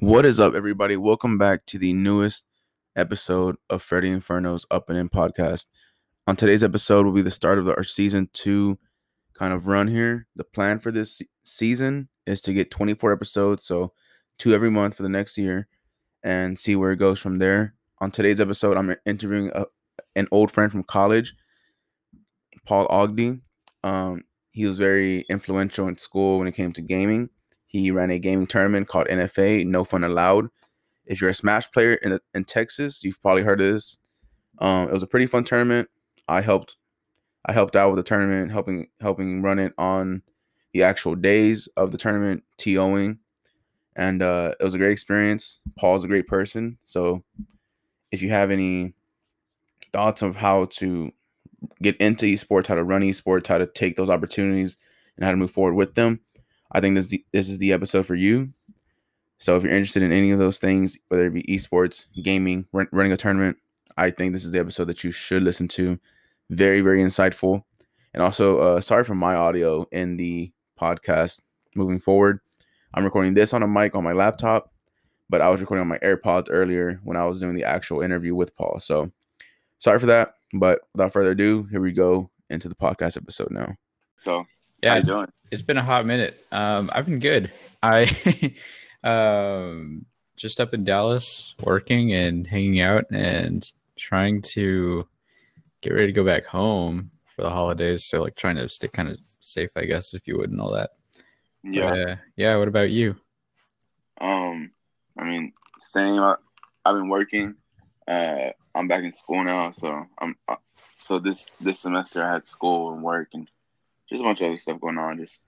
What is up, everybody? Welcome back to the newest episode of Freddie Inferno's Up and In podcast. On today's episode will be the start of our season two kind of run here. The plan for this season is to get 24 episodes, so two every month for the next year, and see where it goes from there. On today's episode, I'm interviewing a, an old friend from college, Paul Ogden. Um, he was very influential in school when it came to gaming he ran a gaming tournament called NFA, No Fun Allowed. If you're a Smash player in, in Texas, you've probably heard of this. Um, it was a pretty fun tournament. I helped I helped out with the tournament, helping helping run it on the actual days of the tournament, TOing. And uh, it was a great experience. Paul's a great person. So if you have any thoughts of how to get into esports, how to run esports, how to take those opportunities and how to move forward with them, I think this this is the episode for you. So if you're interested in any of those things, whether it be esports, gaming, run, running a tournament, I think this is the episode that you should listen to. Very very insightful, and also uh, sorry for my audio in the podcast moving forward. I'm recording this on a mic on my laptop, but I was recording on my AirPods earlier when I was doing the actual interview with Paul. So sorry for that. But without further ado, here we go into the podcast episode now. So yeah, how you doing? It's been a hot minute. Um, I've been good. I um just up in Dallas working and hanging out and trying to get ready to go back home for the holidays. So like trying to stay kind of safe, I guess, if you would and all that. Yeah. But, uh, yeah. What about you? Um, I mean, same. I, I've been working. Uh, I'm back in school now, so I'm. Uh, so this this semester I had school and work and just a bunch of other stuff going on. Just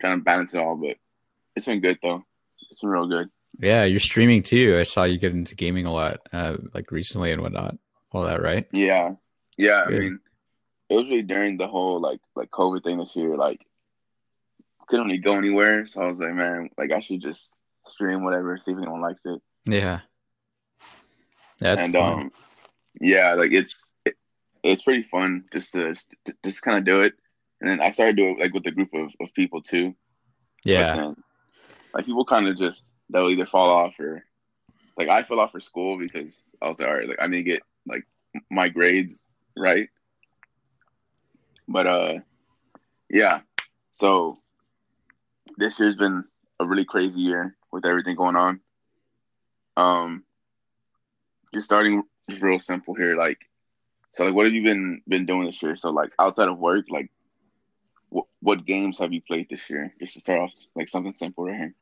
trying to balance it all, but it's been good though. It's been real good. Yeah, you're streaming too. I saw you get into gaming a lot, uh, like recently and whatnot. All that, right? Yeah, yeah. Good. I mean, it was really during the whole like like COVID thing this year. Like, couldn't really go anywhere, so I was like, man, like I should just stream whatever, see if anyone likes it. Yeah. That's and fun. um, yeah, like it's it, it's pretty fun just to just kind of do it. And then I started doing it like with a group of, of people too. But yeah. like people kind of just they'll either fall off or like I fell off for school because I was like, all right, like I need to get like my grades right. But uh, yeah. So this year's been a really crazy year with everything going on. Um, just starting just real simple here, like so like what have you been been doing this year? So like outside of work, like what games have you played this year? Just to start off, like something simple right here.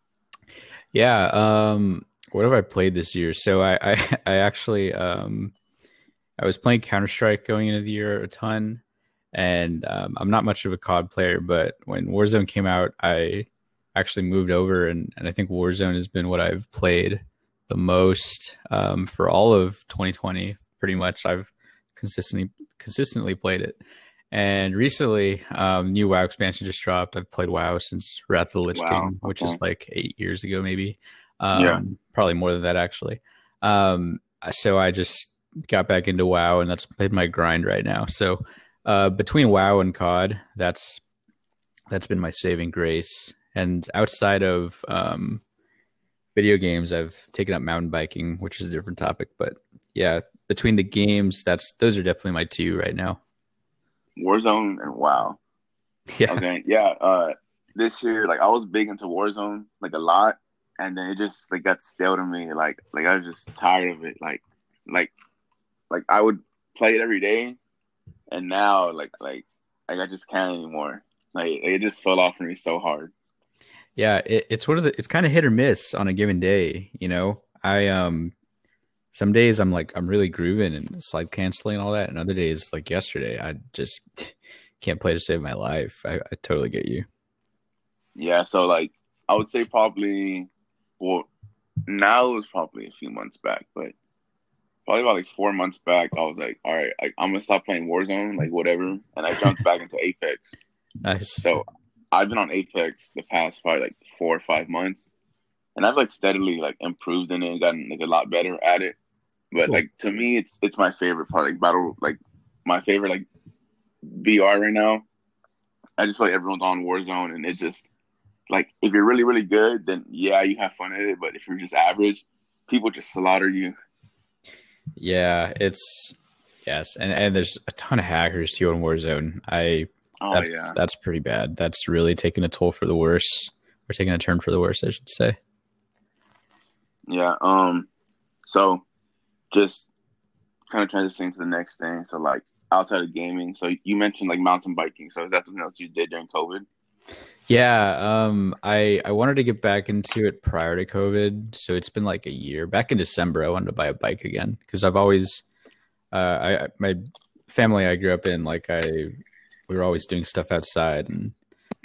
Yeah. Um, what have I played this year? So I, I, I actually, um, I was playing Counter Strike going into the year a ton, and um, I'm not much of a COD player, but when Warzone came out, I actually moved over, and, and I think Warzone has been what I've played the most um, for all of 2020. Pretty much, I've consistently consistently played it. And recently, um, new WoW expansion just dropped. I've played WoW since Wrath of the Lich Wow, King, which is like eight years ago, maybe. Um, Yeah. Probably more than that, actually. Um, so I just got back into WoW, and that's been my grind right now. So uh, between WoW and COD, that's that's been my saving grace. And outside of um, video games, I've taken up mountain biking, which is a different topic. But yeah, between the games, that's those are definitely my two right now. Warzone and WoW. Yeah. Okay, yeah. Uh, this year, like I was big into Warzone, like a lot, and then it just like got stale to me. Like, like I was just tired of it. Like, like, like I would play it every day, and now, like, like, like I just can't anymore. Like, it just fell off for me so hard. Yeah, it, it's one of the it's kind of hit or miss on a given day, you know. I um some days I'm like I'm really grooving and slide canceling and all that, and other days like yesterday I just can't play to save my life. I, I totally get you. Yeah, so like I would say probably well now it was probably a few months back, but probably about like four months back, I was like, all right, I, I'm gonna stop playing Warzone, like whatever, and I jumped back into Apex. Nice. So I've been on Apex the past probably like four or five months, and I've like steadily like improved in it and gotten like a lot better at it. But Cool. like to me, it's it's my favorite part, like battle, like my favorite like BR right now. I just feel like everyone's on Warzone, and it's just like if you're really really good, then yeah, you have fun at it. But if you're just average, people just slaughter you. Yeah, it's yes, and and there's a ton of hackers too on Warzone. I Oh that's yeah, that's pretty bad. That's really taking a toll for the worse, or taking a turn for the worse, I should say. yeah. Um, so just kind of transitioning to the next thing. So like outside of gaming, so you mentioned like mountain biking. So is that something else you did during COVID? Yeah, um, I I wanted to get back into it prior to COVID, so it's been like a year. Back in December, I wanted to buy a bike again because I've always, uh, I my family I grew up in, like I, we were always doing stuff outside and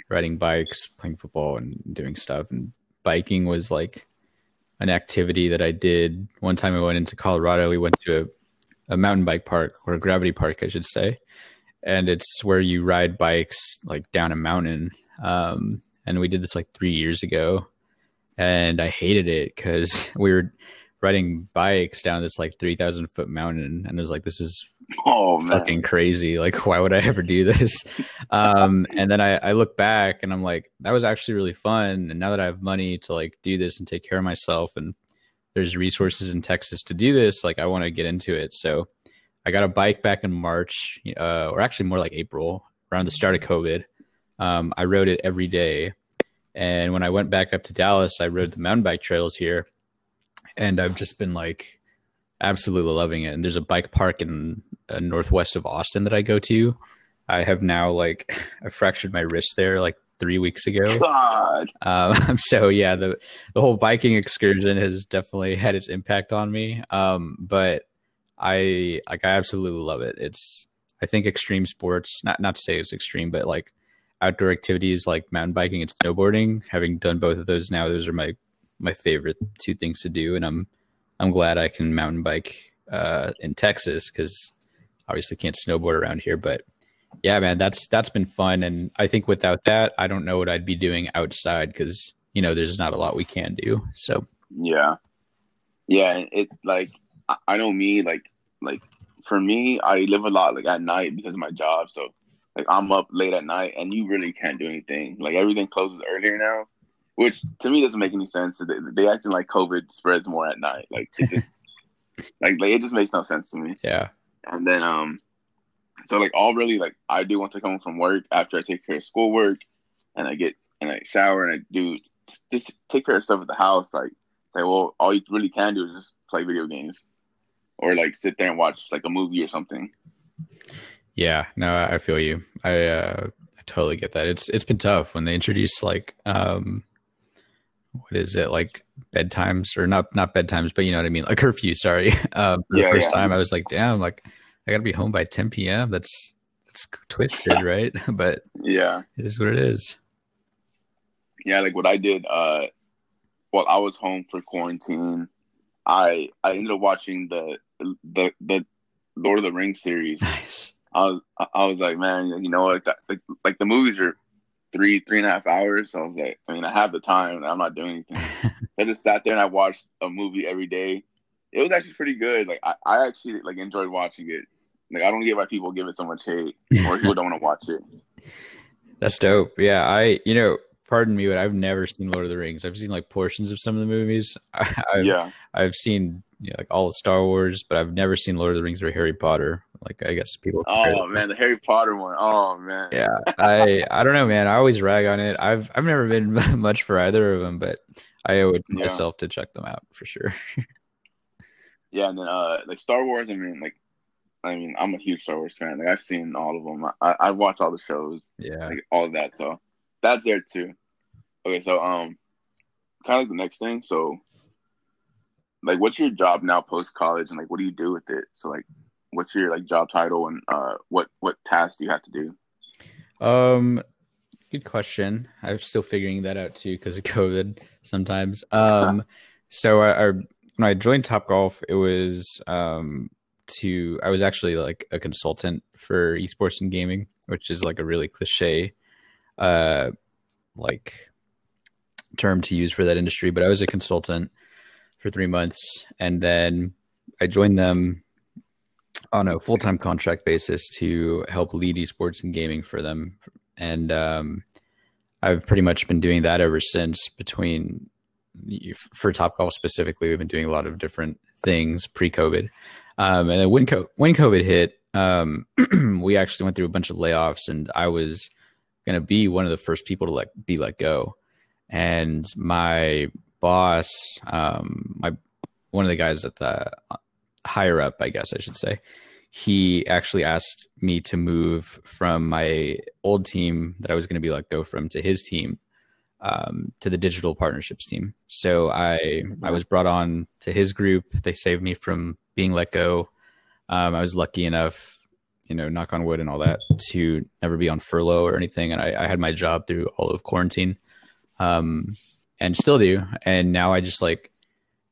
riding bikes, playing football, and doing stuff. And biking was like an activity that I did. One time I went into Colorado. We went to a, a mountain bike park or a gravity park, I should say, and it's where you ride bikes like down a mountain um, and we did this like three years ago, and I hated it because we were riding bikes down this like three thousand foot mountain, and it was like this is Oh man, fucking crazy. Like, why would I ever do this? Um, and then I, I look back and I'm like, that was actually really fun. And now that I have money to like do this and take care of myself, and there's resources in Texas to do this, like I want to get into it. So I got a bike back in March, uh, or actually more like April, around the start of COVID. Um, I rode it every day. And when I went back up to Dallas, I rode the mountain bike trails here. And I've just been like absolutely loving it. And there's a bike park in uh, northwest of Austin that I go to. I have now like I fractured my wrist there like three weeks ago. God, Um, so yeah, the the whole biking excursion has definitely had its impact on me. Um, but I like I absolutely love it. It's I think extreme sports, not not to say it's extreme, but like outdoor activities like mountain biking and snowboarding. Having done both of those now, those are my my favorite two things to do, and I'm I'm glad I can mountain bike uh, in Texas because obviously can't snowboard around here, but yeah, man, that's that's been fun, and I think without that, I don't know what I'd be doing outside because you know there's not a lot we can do. So yeah, yeah. It like I- know me like like for me, I live a lot like at night because of my job. So like I'm up late at night, and you really can't do anything. Like everything closes earlier now, which to me doesn't make any sense. They, they acting like COVID spreads more at night. Like it just like, like it just makes no sense to me. yeah, And then um so like all really like I do want to come from work after I take care of schoolwork and I get and I shower and I do just take care of stuff at the house, like say, well, all you really can do is just play video games. Or like sit there and watch like a movie or something. yeah, no, I I feel you. I uh, I totally get that. It's it's been tough when they introduce like um, what is it like bedtimes or not not bedtimes, but you know what I mean, like curfew. Sorry, um, for Yeah, the first yeah. time I was like, damn, like I gotta be home by 10 p.m. That's that's twisted, right? but Yeah. it is what it is. Yeah, like what I did, uh while I was home for quarantine, I I ended up watching the the the Lord of the Rings series. Nice. I was I was like, man, you know what? Like, like the movies are three three and a half hours. So I was like, I mean, I have the time, I'm not doing anything. I just sat there and I watched a movie every day. It was actually pretty good. Like I, I actually like enjoyed watching it. Like I don't get why people give it so much hate or people don't want to watch it. That's dope. Yeah, I you know, pardon me, but I've never seen Lord of the Rings. I've seen like portions of some of the movies. I, I've, Yeah, I've seen you know, like all of Star Wars, but I've never seen Lord of the Rings or Harry Potter. Like I guess people. Oh man, the Harry Potter one. Oh man. Yeah, I I don't know, man. I always rag on it. I've I've never been much for either of them, but I owe it Yeah. myself to check them out for sure. Yeah, and then uh, like Star Wars. I mean, like, I mean, I'm a huge Star Wars fan. Like, I've seen all of them. I I watch all the shows, yeah. like all of that. So that's there too. Okay, so um, kind of like the next thing. So, like, what's your job now post college, and like, what do you do with it? So, like, what's your like job title, and uh, what what tasks do you have to do? Um, good question. I'm still figuring that out too because of COVID sometimes. Um, so I, I when I joined Top Golf, it was um to I was actually like a consultant for esports and gaming, which is like a really cliche, uh, like term to use for that industry. But I was a consultant for three months, and then I joined them on a full time contract basis to help lead esports and gaming for them. And um, I've pretty much been doing that ever since. Between for Top Golf specifically, we've been doing a lot of different things pre-COVID, um, and then when co- when COVID hit, um, we actually went through a bunch of layoffs, and I was going to be one of the first people to let be let go. And my boss, um, my one of the guys at the higher up, I guess I should say, he actually asked me to move from my old team that I was going to be let go from to his team um, to the digital partnerships team. So I I was brought on to his group. They saved me from being let go. Um, I was lucky enough, you know, knock on wood and all that, to never be on furlough or anything. And I, I had my job through all of quarantine, um, and still do. And now I just like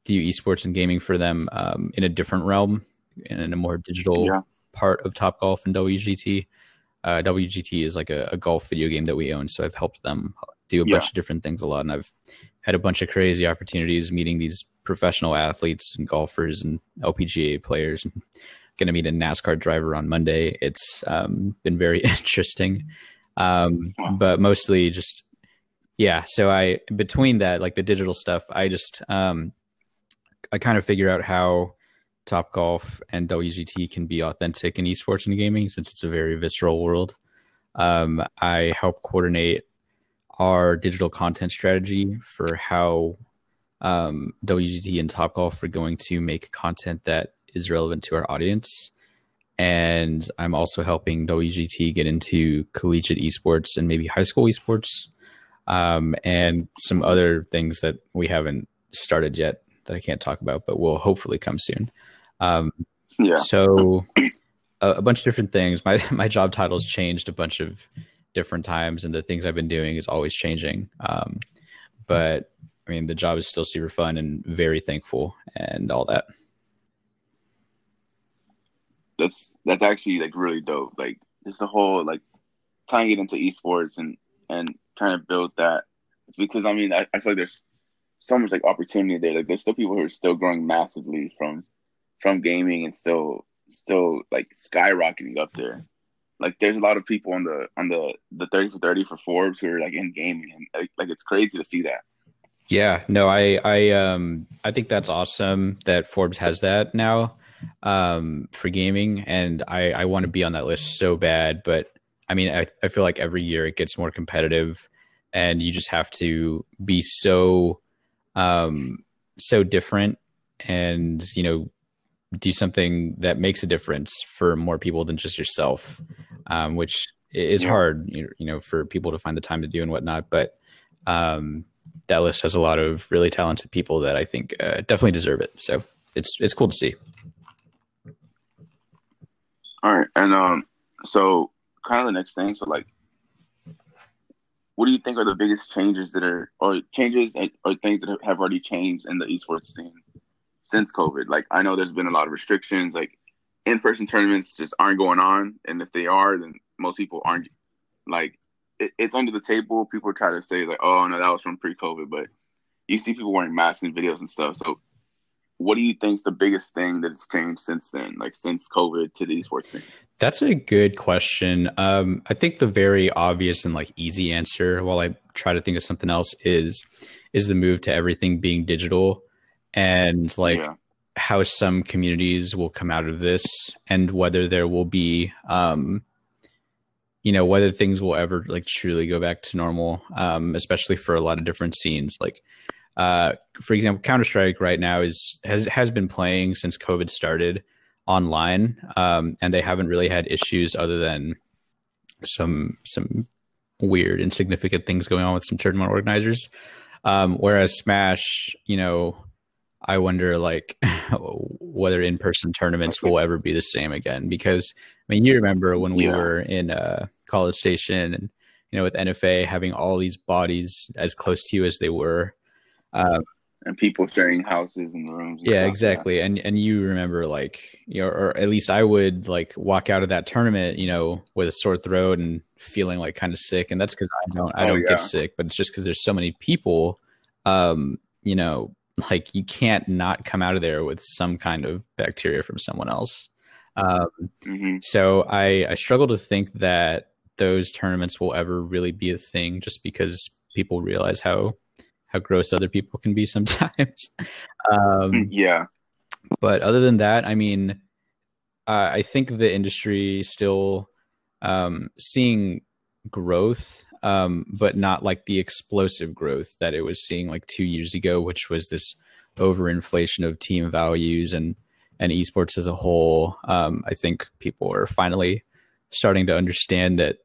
do esports and gaming for them um, in a different realm and in a more digital yeah. part of Top Golf and WGT. Uh, WGT is like a, a, golf video game that we own, so I've helped them do a yeah. bunch of different things a lot, and I've had a bunch of crazy opportunities meeting these professional athletes and golfers and LPGA players. And going to meet a NASCAR driver on Monday. It's um, been very interesting, um, wow. but mostly just yeah. So I between that, like the digital stuff, I just um, I kind of figure out how Top Golf and WGT can be authentic in esports and gaming since it's a very visceral world. Um, I help coordinate our digital content strategy for how um, WGT and Top Golf are going to make content that is relevant to our audience. And I'm also helping WGT get into collegiate esports and maybe high school esports, um, and some other things that we haven't started yet that I can't talk about, but will hopefully come soon. Um, yeah. So a, a, bunch of different things. My my job titles changed a bunch of different times, and the things I've been doing is always changing. Um, but I mean, the job is still super fun and very thankful and all that. That's that's actually like really dope. Like just the whole like tying it into esports and and trying to build that because I mean I, I feel like there's so much like opportunity there. Like there's still people who are still growing massively from from gaming and still still like skyrocketing up there. Like there's a lot of people on the on the the thirty for thirty for Forbes who are like in gaming and like, like it's crazy to see that. Yeah, no, I I um I think that's awesome that Forbes has that now um for gaming and I I want to be on that list so bad, but I mean I I feel like every year it gets more competitive and you just have to be so um so different and you know do something that makes a difference for more people than just yourself, um, which is yeah. hard, you know, for people to find the time to do and whatnot. But um, that list has a lot of really talented people that I think uh, definitely deserve it. So it's it's cool to see. All right, and um, so kind of the next thing. So like, what do you think are the biggest changes that are, or changes or things that have already changed in the esports scene since COVID. Like I know there's been a lot of restrictions. Like in-person tournaments just aren't going on, and if they are, then most people aren't. Like it, it's under the table. People try to say like, "Oh no, that was from pre-COVID," but you see people wearing masks in videos and stuff. So, what do you think is the biggest thing that's changed since then? Like since COVID to the esports scene? That's a good question. Um, I think the very obvious and like easy answer, while I try to think of something else, is is the move to everything being digital and like yeah. how some communities will come out of this and whether there will be um you know whether things will ever like truly go back to normal um especially for a lot of different scenes like uh for example counter-strike right now is has has been playing since covid started online um and they haven't really had issues other than some some weird insignificant things going on with some tournament organizers um whereas smash you know I wonder like whether in person tournaments will ever be the same again because I mean you remember when we yeah. were in uh, College Station and you know with NFA having all these bodies as close to you as they were. Um, and people sharing houses and rooms. And yeah, exactly. And and you remember like you know, or at least I would like walk out of that tournament, you know, with a sore throat and feeling like kind of sick. And that's because I don't I oh, don't yeah. get sick, but it's just because there's so many people, um, you know, like you can't not come out of there with some kind of bacteria from someone else. Um, mm-hmm. So I, I struggle to think that those tournaments will ever really be a thing, just because people realize how how gross other people can be sometimes. um, yeah, but other than that, I mean, uh, I think the industry still um, seeing growth, um, but not like the explosive growth that it was seeing like two years ago, which was this overinflation of team values and and esports as a whole. Um, I think people are finally starting to understand that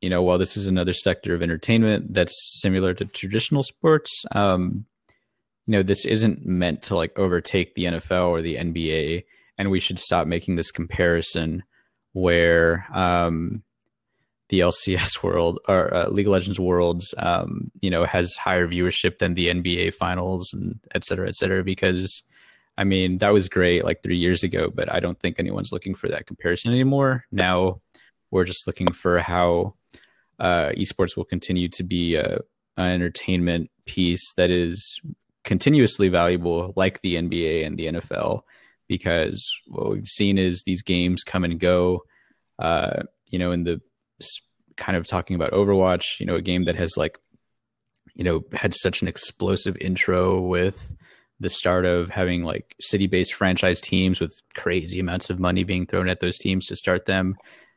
you know while this is another sector of entertainment that's similar to traditional sports um, you know this isn't meant to like overtake the NFL or the NBA and we should stop making this comparison where um, the LCS world or uh, League of Legends worlds um, you know has higher viewership than the NBA finals and et cetera et cetera because I mean that was great like 3 years ago but I don't think anyone's looking for that comparison anymore. Now we're just looking for how uh, esports will continue to be a, an entertainment piece that is continuously valuable, like the NBA and the NFL, because what we've seen is these games come and go. Uh, you know, in the kind of talking about Overwatch, you know, a game that has like, you know, had such an explosive intro with the start of having like city based franchise teams with crazy amounts of money being thrown at those teams to start them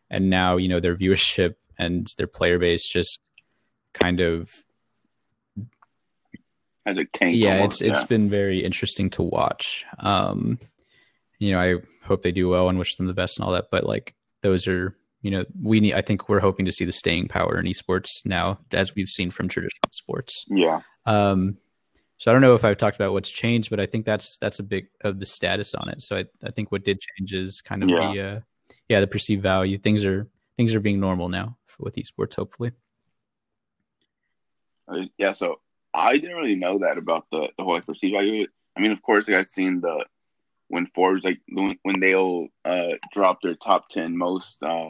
and now you know their viewership and their player base just kind of as a tank. Yeah, almost, it's yeah. it's been very interesting to watch. Um, you know, I hope they do well and wish them the best and all that. But like those are, you know, we need. I think we're hoping to see the staying power in esports now, as we've seen from traditional sports. Yeah. Um, so I don't know if I've talked about what's changed, but I think that's that's a big of the status on it. So I, I think what did change is kind of yeah. the uh, yeah, the perceived value. Things are things are being normal now with esports, hopefully. Uh, yeah, so I didn't really know that about the, the whole like, perceived value. I mean, of course, like, I've seen the when Forbes like when they'll uh, drop their top ten most uh,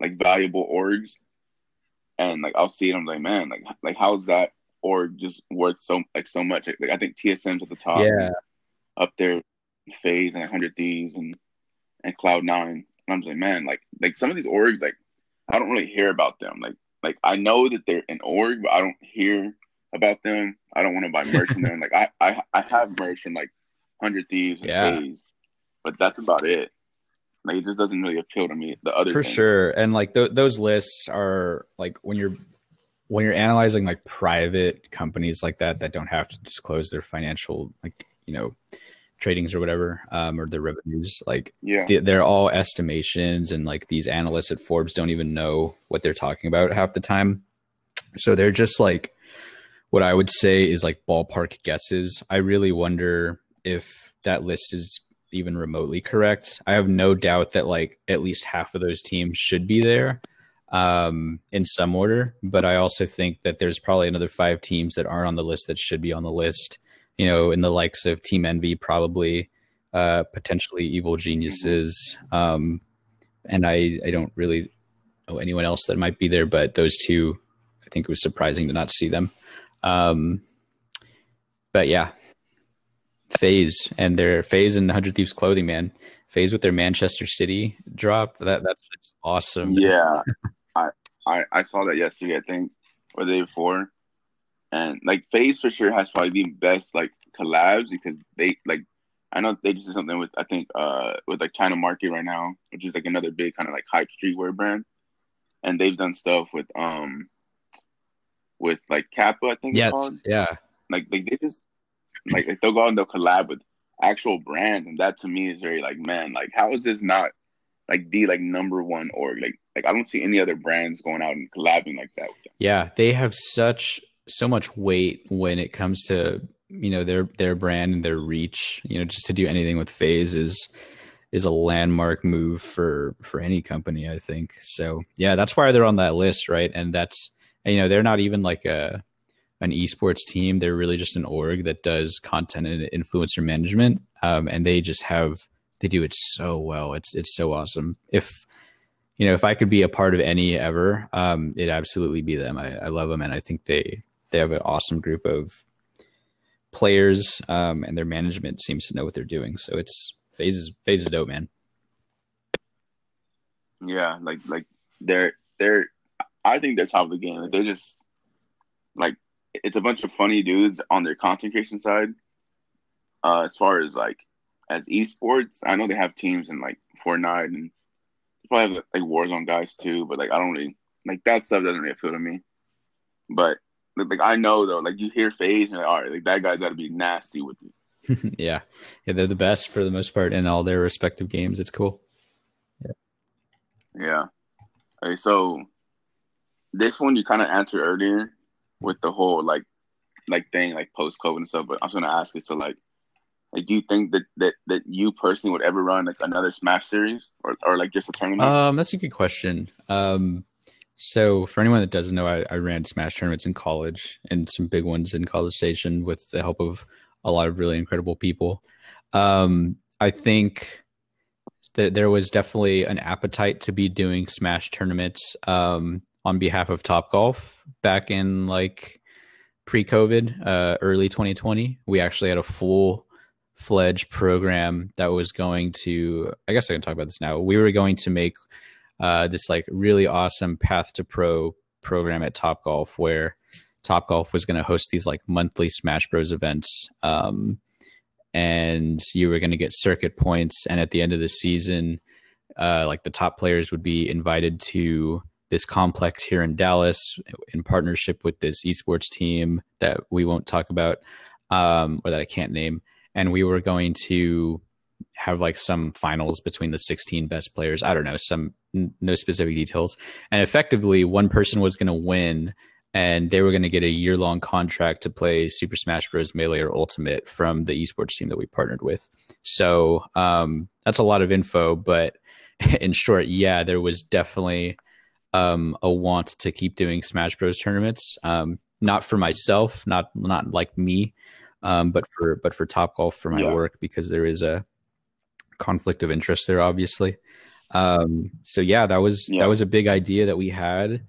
like valuable orgs, and like I'll see it, I'm like, man, like like how's that org just worth so like so much? Like, like I think TSM's at the top, yeah, up there, FaZe and Hundred Thieves and and Cloud Nine. And I'm just like, man, like like some of these orgs, like I don't really hear about them. Like like I know that they're an org, but I don't hear about them. I don't want to buy merch from them. Like I, I I have merch from like Hundred Thieves, yeah. Days, but that's about it. Like it just doesn't really appeal to me. The other for things. sure, and like th- those lists are like when you're when you're analyzing like private companies like that that don't have to disclose their financial like you know tradings or whatever, um, or the revenues. Like, yeah, they're all estimations, and like these analysts at Forbes don't even know what they're talking about half the time. So they're just like what I would say is like ballpark guesses. I really wonder if that list is even remotely correct. I have no doubt that like at least half of those teams should be there um, in some order, but I also think that there's probably another five teams that aren't on the list that should be on the list you know, in the likes of Team Envy, probably uh, potentially Evil Geniuses. Um, and I, I don't really know anyone else that might be there, but those two, I think it was surprising to not see them. Um, but yeah, FaZe and their FaZe and Hundred Thieves clothing, man. FaZe with their Manchester City drop. That that's awesome. Yeah, I, I I saw that yesterday. I think or the day before and like FaZe for sure has probably the best like collabs because they like I know they just did something with I think uh with like China Market right now, which is like another big kind of like hype streetwear brand, and they've done stuff with um with like Kappa I think yes yeah. Like like they just like, like they'll go and they'll collab with actual brands and that to me is very like man like how is this not like the like number one org? Like like I don't see any other brands going out and collabing like that with them. Yeah, they have such so much weight when it comes to you know their their brand and their reach. You know, just to do anything with FaZe is is a landmark move for for any company. I think so. Yeah, that's why they're on that list, right? And that's you know they're not even like a an esports team. They're really just an org that does content and influencer management, um, and they just have they do it so well. It's it's so awesome. If you know, if I could be a part of any ever, um, it'd absolutely be them. I, I love them, and I think they they have an awesome group of players, um, and their management seems to know what they're doing. So it's FaZe's FaZe's dope, man. Yeah, like like they're they're I think they're top of the game. Like, they're just like it's a bunch of funny dudes on their content creation side. Uh, as far as like as esports, I know they have teams in like Fortnite and probably have like Warzone guys too, but like I don't really like that stuff doesn't really appeal to me. But like I know though, like you hear FaZe and like, all right, like that guy's got to be nasty with you. yeah, yeah, they're the best for the most part in all their respective games. It's cool. Yeah. Yeah. Okay, so this one you kind of answered earlier with the whole like like thing like post COVID and stuff, but I'm gonna ask you so like like do you think that that that you personally would ever run like another Smash series or or like just a tournament? Um, that's a good question. Um, so for anyone that doesn't know, I, I ran Smash tournaments in college and some big ones in College Station with the help of a lot of really incredible people. Um, I think that there was definitely an appetite to be doing Smash tournaments um, on behalf of Top Golf back in like pre-COVID, uh, early 2020. We actually had a full fledged program that was going to. I guess I can talk about this now. We were going to make uh, this like really awesome path to pro program at Top Golf where Top Golf was going to host these like monthly Smash Bros events. Um, and you were going to get circuit points. And at the end of the season, uh, like the top players would be invited to this complex here in Dallas in partnership with this esports team that we won't talk about um, or that I can't name. And we were going to have like some finals between the 16 best players. I don't know, some no specific details. And effectively, one person was going to win and they were going to get a year long contract to play Super Smash Bros. Melee or Ultimate from the esports team that we partnered with. So um, that's a lot of info, but in short, yeah, there was definitely um, a want to keep doing Smash Bros. tournaments. Um, not for myself, not not like me, um, but for but for Top Golf for my yeah. work because there is a conflict of interest there, obviously. Um, so yeah, that was yeah. that was a big idea that we had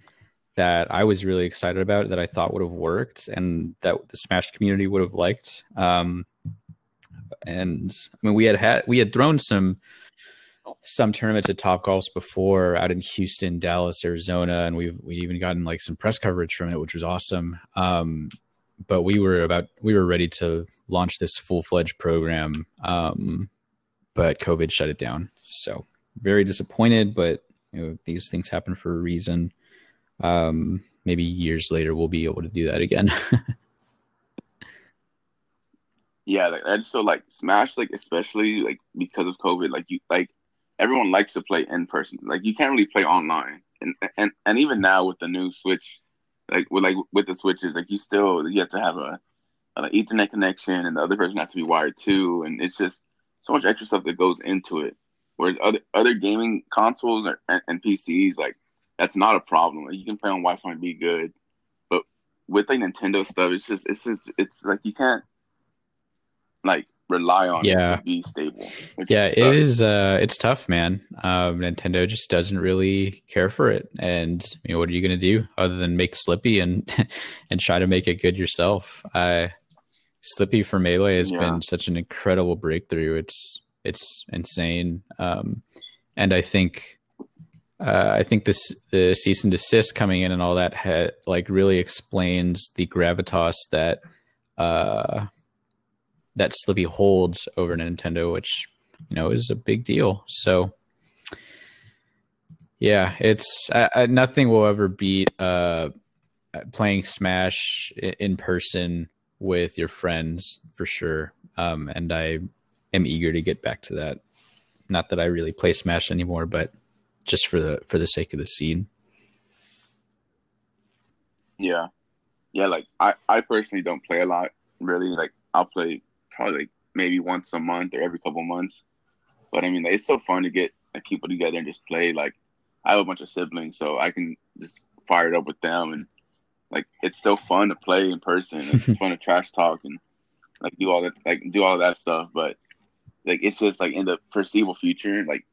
that I was really excited about that I thought would have worked and that the Smash community would have liked. Um, and I mean, we had had we had thrown some some tournaments at Top Golfs before out in Houston, Dallas, Arizona, and we've we even gotten like some press coverage from it, which was awesome. Um, but we were about we were ready to launch this full fledged program, um, but COVID shut it down. So very disappointed, but you know, these things happen for a reason um, maybe years later we'll be able to do that again. yeah, and so like Smash, like especially like because of COVID, like you like everyone likes to play in person. Like you can't really play online, and and and even now with the new Switch, like with like with the switches, like you still you have to have a an Ethernet connection, and the other person has to be wired too, and it's just so much extra stuff that goes into it. Whereas other other gaming consoles or, and, and PCs, like that's not a problem. Like, you can play on Wi-Fi and be good, but with like Nintendo stuff, it's just it's just it's like you can't like rely on yeah. it to be stable. Yeah, sucks. it is. Uh, it's tough, man. Um, Nintendo just doesn't really care for it, and you know what are you going to do other than make Slippi and and try to make it good yourself? Uh, Slippi for Melee has yeah. been such an incredible breakthrough. It's it's insane, um, and I think uh, I think this the cease and desist coming in and all that had like really explains the gravitas that uh, that Slippi holds over Nintendo, which you know is a big deal. So yeah, it's nothing will ever beat uh, playing Smash in person with your friends for sure. Um, and I am eager to get back to that. Not that I really play Smash anymore, but just for the for the sake of the scene. Yeah, yeah. Like I, I personally don't play a lot. Really, like I'll play probably like maybe once a month or every couple months. But I mean, it's so fun to get like people together and just play. Like I have a bunch of siblings, so I can just fire it up with them, and like it's so fun to play in person. It's fun to trash talk and like do all that, like do all that stuff. But like it's just like in the foreseeable future, like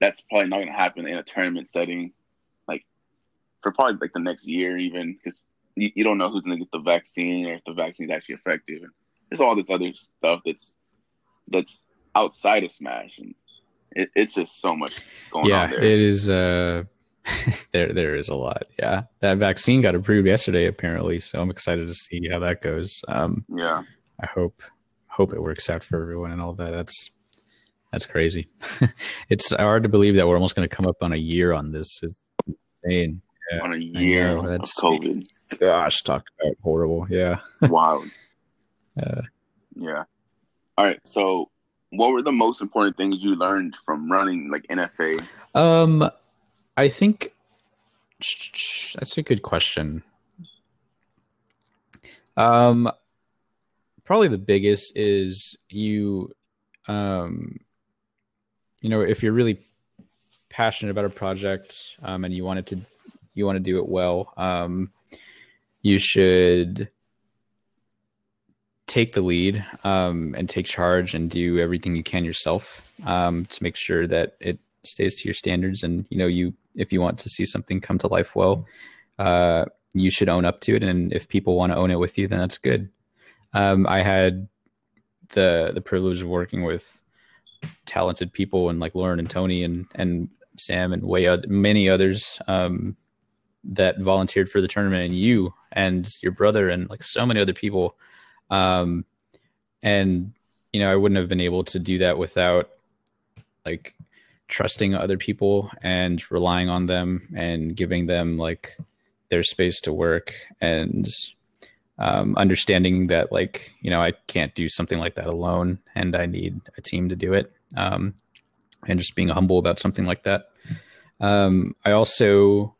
that's probably not going to happen in a tournament setting, like for probably like the next year, even because you, you don't know who's going to get the vaccine or if the vaccine is actually effective. And there's all this other stuff that's that's outside of Smash, and it, it's just so much going yeah, on there. it is. Uh, there there is a lot. Yeah, that vaccine got approved yesterday apparently, so I'm excited to see how that goes. Um, Yeah. I hope hope it works out for everyone and all that. That's that's crazy. it's hard to believe that we're almost going to come up on a year on this. It's insane. Yeah. On a year know, of that's- COVID. Gosh, talk about horrible. Yeah. Wild. Uh, Yeah. All right. So, what were the most important things you learned from running like NFA? Um, I think that's a good question. Um, probably the biggest is you, um, you know, if you're really passionate about a project, um, and you want it to, you want to do it well, um, you should take the lead, um, and take charge and do everything you can yourself, um, to make sure that it stays to your standards. And you know you if you want to see something come to life well uh you should own up to it. And if people want to own it with you then that's good um i had the the privilege of working with talented people and like lauren and tony and and sam and way oth- many others um that volunteered for the tournament and you and your brother and like so many other people. Um and you know i wouldn't have been able to do that without like trusting other people and relying on them and giving them like their space to work and um, understanding that like you know I can't do something like that alone and I need a team to do it um, and just being humble about something like that. Um, I also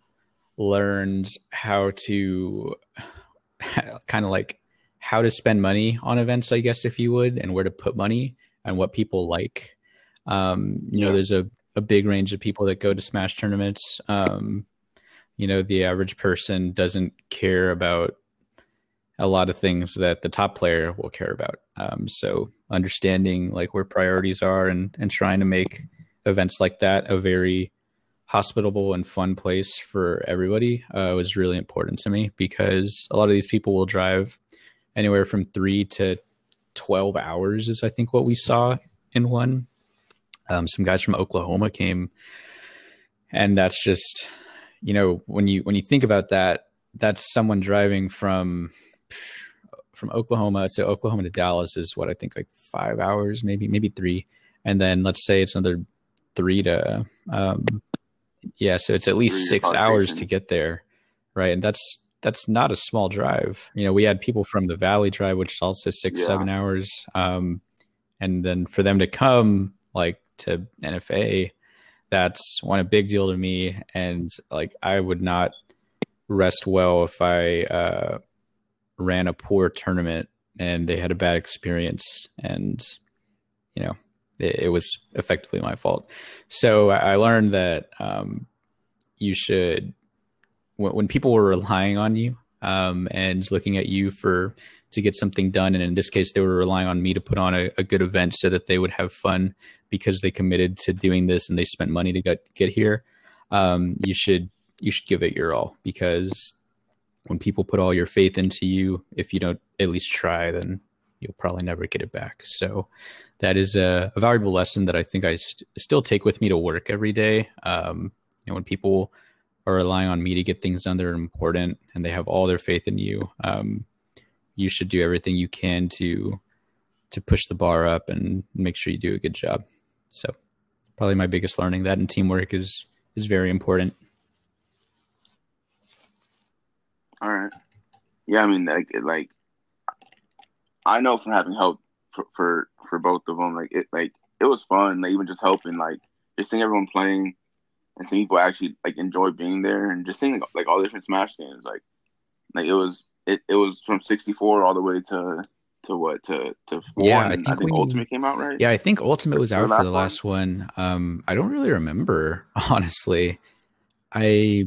learned how to kind of like how to spend money on events, I guess, if you would, and where to put money and what people like. Um, you know, there's a, a big range of people that go to Smash tournaments. Um, you know, the average person doesn't care about a lot of things that the top player will care about. Um, so understanding like where priorities are and, and trying to make events like that a very hospitable and fun place for everybody uh, was really important to me because a lot of these people will drive anywhere from three to 12 hours is I think what we saw in one. Um, some guys from Oklahoma came and that's just, you know, when you, when you think about that, that's someone driving from, from Oklahoma. So Oklahoma to Dallas is what I think like five hours, maybe, maybe three. And then let's say it's another three to, um, yeah. So it's at least six hours to get there. Right. And that's, that's not a small drive. You know, we had people from the Valley Drive, which is also six, Yeah. seven hours. Um, and then for them to come like to NFA, that's one a big deal to me. And like I would not rest well if I uh, ran a poor tournament and they had a bad experience, and you know it, it was effectively my fault. So I learned that um, you should when, when people were relying on you um, and looking at you for to get something done, and in this case, they were relying on me to put on a, a good event so that they would have fun because they committed to doing this and they spent money to get get here. Um, you should you should give it your all because when people put all your faith into you, if you don't at least try, then you'll probably never get it back. So that is a, a valuable lesson that I think I st- still take with me to work every day. Um, you know, when people are relying on me to get things done that are important and they have all their faith in you, um, you should do everything you can to to push the bar up and make sure you do a good job. So probably my biggest learning that and teamwork is is very important. All right. Yeah, I mean, like, like, I know from having help for for, for both of them, like, it, like, it was fun. Like, even just helping, like, just seeing everyone playing and seeing people actually like enjoy being there, and just seeing like all the different Smash games, like, like it was, it, it was from sixty four all the way to to what to to one. Yeah, I think when you- Ultimate came out right. Yeah, I think Ultimate was The out for last the one? last one. Um, I don't really remember, honestly. I,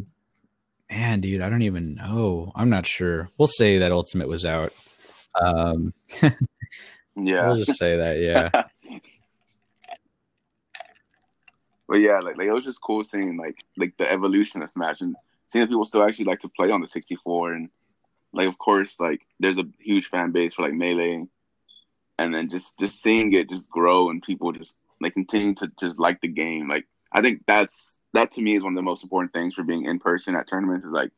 man, dude, I don't even know. I'm not sure. We'll say that Ultimate was out. Um, yeah. we'll just say that. Yeah, But yeah, like, like it was just cool seeing like like the evolution of Smash and seeing that people still actually like to play on the 64 and like of course like there's a huge fan base for like Melee and then just just seeing it just grow and people just like continue to just like the game. Like I think that's that to me is one of the most important things for being in person at tournaments is like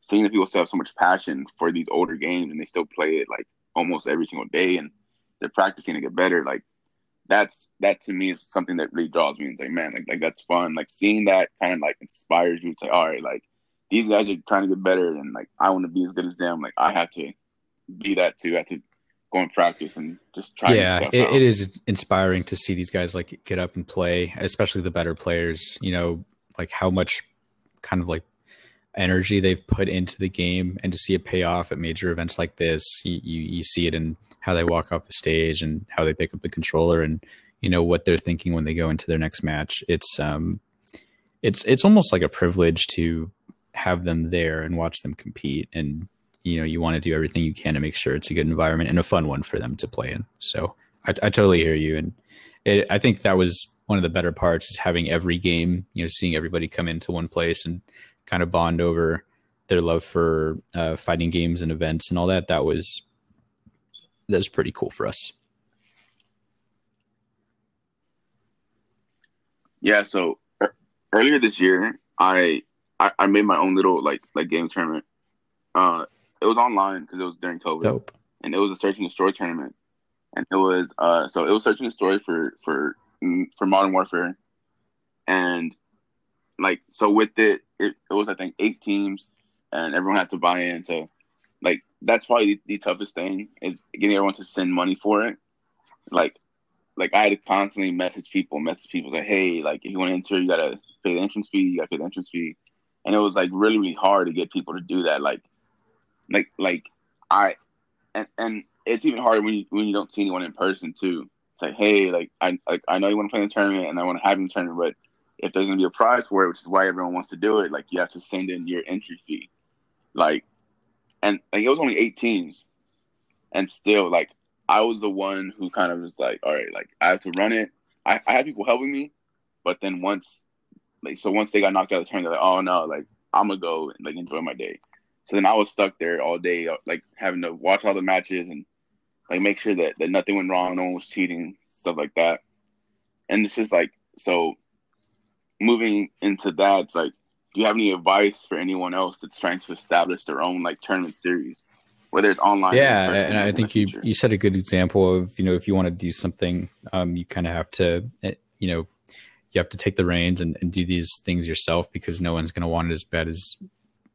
seeing that people still have so much passion for these older games and they still play it like almost every single day and they're practicing to get better. Like that's that to me is something that really draws me and say, man, like like that's fun. Like seeing that kind of like inspires you to say, all right, like these guys are trying to get better and like I want to be as good as them. Like I have to be that too. I have to go and practice and just try. Yeah, it, it is inspiring to see these guys like get up and play, especially the better players. You know, like how much kind of like energy they've put into the game and to see it pay off at major events like this you, you, you see it in how they walk off the stage and how they pick up the controller and you know what they're thinking when they go into their next match it's um it's it's almost like a privilege to have them there and watch them compete and you know you want to do everything you can to make sure it's a good environment and a fun one for them to play in so i, I totally hear you and it, i think that was one of the better parts is having every game you know seeing everybody come into one place and kind of bond over their love for uh, fighting games and events and all that. That was that was pretty cool for us. Yeah. So er- earlier this year, I, I, I made my own little like like game tournament. Uh, it was online because it was during COVID, Dope. and it was a search and destroy tournament. And it was uh, so it was search and destroy for for mm, for Modern Warfare, and like so with it, it, it was I think eight teams, and everyone had to buy in. So like that's probably the, the toughest thing is getting everyone to send money for it. Like like I had to constantly message people, message people like, hey, like if you want to enter, you gotta pay the entrance fee, you gotta pay the entrance fee. And it was like really, really hard to get people to do that. Like like like I and and it's even harder when you when you don't see anyone in person too. It's like, hey, like I like I know you want to play in the tournament and I want to have in the tournament, but if there's gonna be a prize for it, which is why everyone wants to do it, like you have to send in your entry fee. Like and like it was only eight teams. And still like I was the one who kind of was like, all right, like I have to run it. I, I had people helping me, but then once like so once they got knocked out of the tournament, like, oh no, like I'm gonna go and like enjoy my day. So then I was stuck there all day, like having to watch all the matches and like make sure that, that nothing went wrong, no one was cheating, stuff like that. And it's just like so moving into that, it's like, do you have any advice for anyone else that's trying to establish their own like tournament series, whether it's online? Yeah, and I think you you set a good example of you know if you want to do something, um, you kind of have to eh, you know you have to take the reins and, and do these things yourself because no one's going to want it as bad as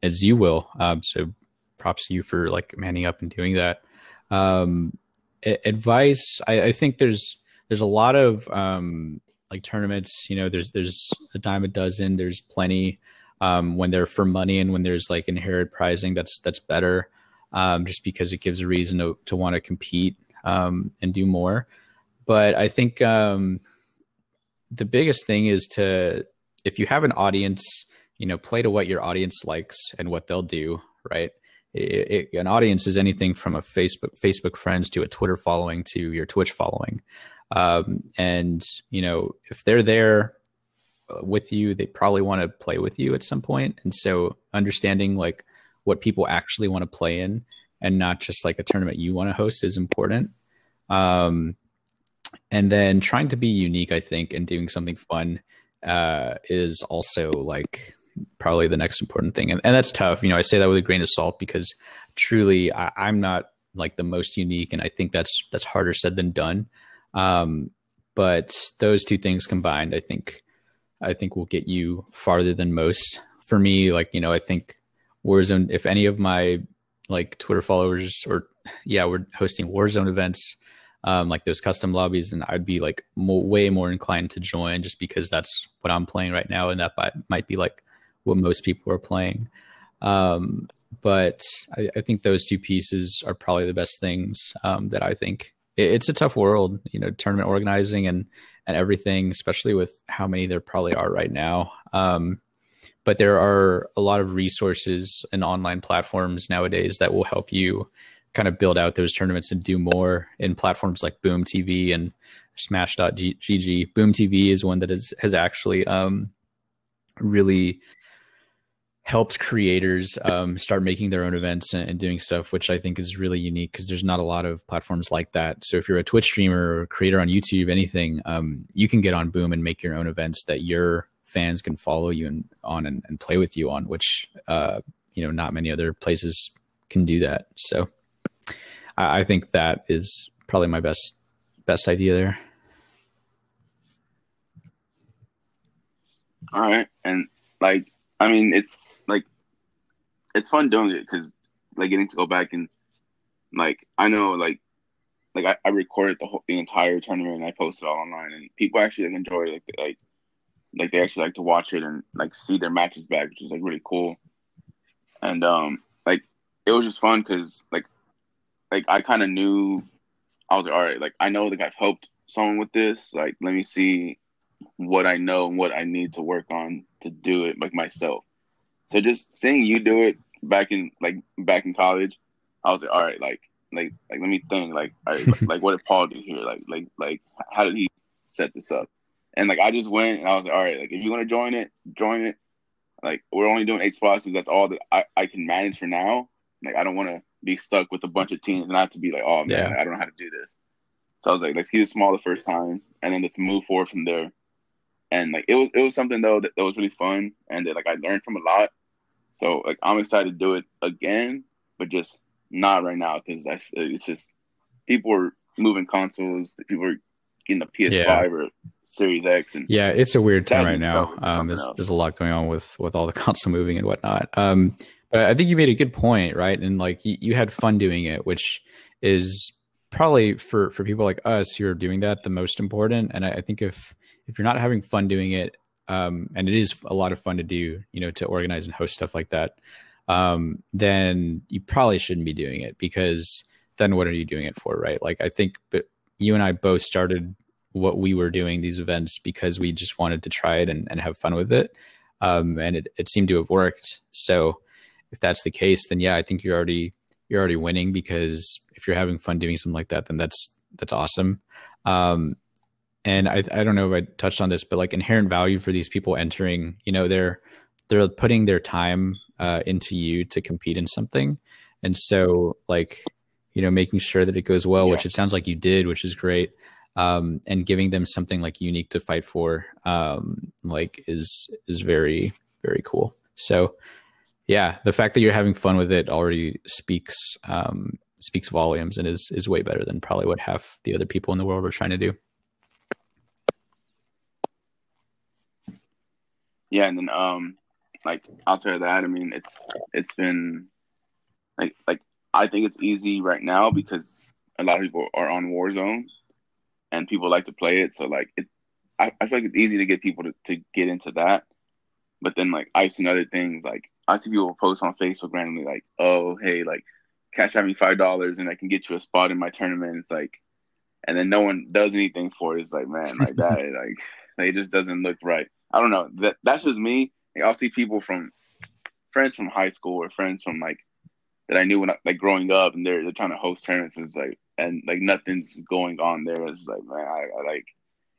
as you will. Um, so props to you for like manning up and doing that. Um, advice, I, I think there's there's a lot of um, like tournaments you know there's there's a dime a dozen there's plenty um, when they're for money and when there's like inherent prizing that's that's better um, just because it gives a reason to, to want to compete um, and do more but i think um, the biggest thing is to if you have an audience you know play to what your audience likes and what they'll do right it, it, an audience is anything from a facebook facebook friends to a twitter following to your twitch following um, and you know, if they're there uh, with you, they probably want to play with you at some point. And so understanding like what people actually want to play in and not just like a tournament you want to host is important. Um, and then trying to be unique, I think, and doing something fun uh, is also like probably the next important thing. And, and that's tough. You know, I say that with a grain of salt because truly I, I'm not like the most unique. And I think that's, that's harder said than done. Um, but those two things combined, I think, I think will get you farther than most. For me, like you know, I think Warzone. If any of my like Twitter followers or yeah, we're hosting Warzone events, um, like those custom lobbies, and I'd be like way more inclined to join just because that's what I'm playing right now, and that might be like what most people are playing. Um, but I, I, think those two pieces are probably the best things um, that I think it's a tough world, you know, tournament organizing and and everything, especially with how many there probably are right now. Um, but there are a lot of resources and online platforms nowadays that will help you kind of build out those tournaments and do more in platforms like Boom TV and Smash.gg. Boom TV is one that is, has actually um, really helped creators um, start making their own events and, and, doing stuff, which I think is really unique because there's not a lot of platforms like that. So if you're a Twitch streamer or creator on YouTube, anything, um, you can get on Boom and make your own events that you're fans can follow you and on and, and play with you on, which uh, you know not many other places can do that. So I, I think that is probably my best best idea there. All right, and like I mean, it's like it's fun doing it because like getting to go back and like I know like like I, I recorded the whole the entire tournament and I posted all online and people actually like, enjoy it like like like they actually like to watch it and like see their matches back, which is like really cool. And um like it was just fun because like like I kind of knew I was like, all right, like I know like I've helped someone with this. Like let me see what I know and what I need to work on to do it like myself. So just seeing you do it back in like back in college, I was like, all right, like like like let me think, like all right, like, like what did Paul do here? Like like like how did he set this up? And like I just went and I was like, all right, like if you want to join it, join it. Like we're only doing eight spots because that's all that I, I can manage for now. Like I don't want to be stuck with a bunch of teams and I have to be like, oh man, Yeah. I don't know how to do this. So I was like, let's keep it small the first time and then let's move forward from there. And like it was it was something though that, that was really fun and that like I learned from a lot. So like I'm excited to do it again, but just not right now because it's just people are moving consoles. People are getting the PS5 Yeah. or Series X, and Yeah, it's a weird time right now. Um, there's, else. there's a lot going on with with all the console moving and whatnot. Um, but I think you made a good point, right? And like you, you had fun doing it, which is probably for for people like us who are doing that the most important. And I, I think if if you're not having fun doing it, um, and it is a lot of fun to do, you know, to organize and host stuff like that, um, then you probably shouldn't be doing it because then what are you doing it for, right? Like I think, but you and I both started what we were doing these events because we just wanted to try it and, and have fun with it. Um, and it, it seemed to have worked. So if that's the case, then yeah, I think you're already you're already winning because if you're having fun doing something like that, then that's that's awesome. Um, and I I don't know if I touched on this, but like inherent value for these people entering, you know, they're they're putting their time uh, into you to compete in something, and so like you know making sure that it goes well, Yeah. which it sounds like you did, which is great um, and giving them something like unique to fight for, um, like is is very very cool. So, yeah, the fact that you're having fun with it already speaks um, speaks volumes and is is way better than probably what half the other people in the world are trying to do. Yeah, and then um, like outside of that, I mean, it's it's been like like I think it's easy right now because a lot of people are on Warzone, and people like to play it. So like it, I, I feel like it's easy to get people to, to get into that. But then like I've seen other things like I see people post on Facebook randomly like, oh hey like cash out me five dollars and I can get you a spot in my tournament. It's like, and then no one does anything for it. It's like man like that like, like it just doesn't look right. I don't know. That that's just me. Like, I'll see people from friends from high school or friends from like that I knew when I, like growing up, and they're they're trying to host tournaments. And it's like and like nothing's going on there. It's like man, I, I like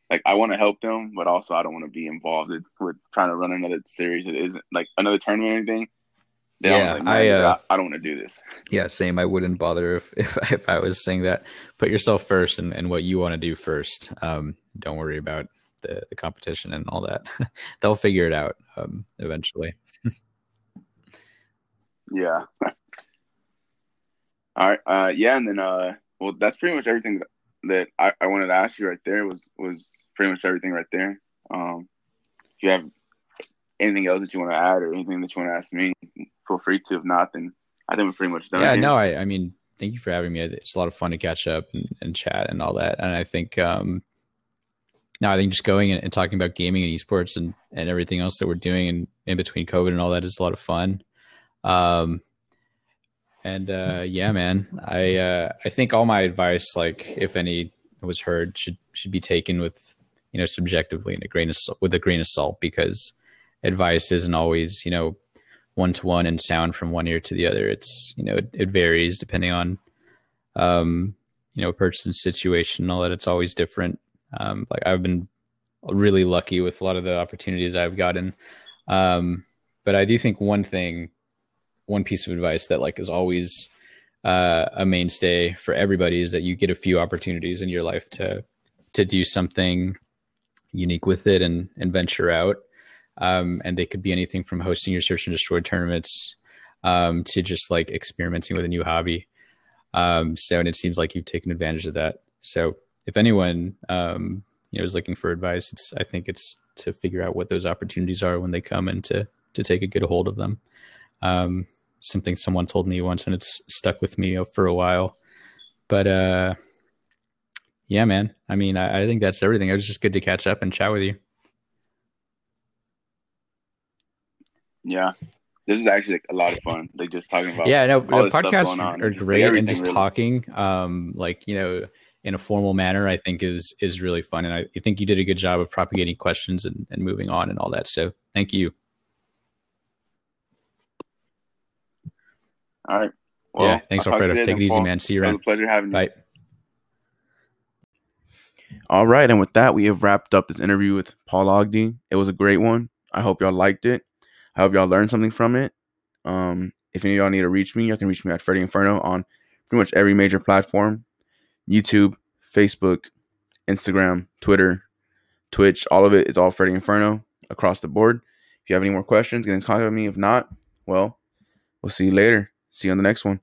like I want to help them, but also I don't want to be involved with, with trying to run another series. It isn't like another tournament or anything. Then Yeah, like, I, uh, I, I don't want to do this. Yeah, same. I wouldn't bother if if, if I was saying that. Put yourself first and, and what you want to do first. Um, don't worry about the, the competition and all that. They'll figure it out um, eventually. Yeah. All right. Uh, yeah, and then uh, well, that's pretty much everything that, that I, I wanted to ask you right there. Was was pretty much everything right there. Um, if you have anything else that you want to add or anything that you want to ask me, feel free to. If not, then I think we're pretty much done. yeah, here. no, I, I mean, thank you for having me. It's a lot of fun to catch up and, and chat and all that. And I think, um, no, I think just going and, and talking about gaming and esports and, and everything else that we're doing in, in between COVID and all that is a lot of fun. Um, and uh, yeah, man, I uh, I think all my advice, like if any was heard, should should be taken with you know subjectively and a grain of with a grain of salt because advice isn't always you know one to one and sound from one ear to the other. It's you know it, it varies depending on um, you know a person's situation and all that. It's always different. Um, like I've been really lucky with a lot of the opportunities I've gotten, um, but I do think one thing, one piece of advice that like is always uh, a mainstay for everybody is that you get a few opportunities in your life to to do something unique with it and and venture out. Um, and they could be anything from hosting your search and destroy tournaments um, to just like experimenting with a new hobby. Um, so, and it seems like you've taken advantage of that. So, if anyone um, you know is looking for advice, it's I think it's to figure out what those opportunities are when they come and to to take a good hold of them. Um, something someone told me once, and it's stuck with me for a while. But uh, yeah, man. I mean, I, I think that's everything. It was just good to catch up and chat with you. Yeah, this is actually like, a lot of fun. Like just talking about yeah, no, all the this stuff podcasts are great, and just really. talking, um, like you know, in a formal manner, I think is is really fun, and I, I think you did a good job of propagating questions and, and moving on and all that. So, thank you. All right. Well, yeah, thanks, I'll Alfredo. Take it easy, Paul. man. See you around. It was a around. pleasure having you. Bye. All right, and with that, we have wrapped up this interview with Paul Ogden. It was a great one. I hope y'all liked it. I hope y'all learned something from it. Um, if any of y'all need to reach me, y'all can reach me at Freddy Inferno on pretty much every major platform: YouTube, Facebook, Instagram, Twitter, Twitch. All of it is all Freddy Inferno across the board. If you have any more questions, get in contact with me. If not, well, we'll see you later. See you on the next one.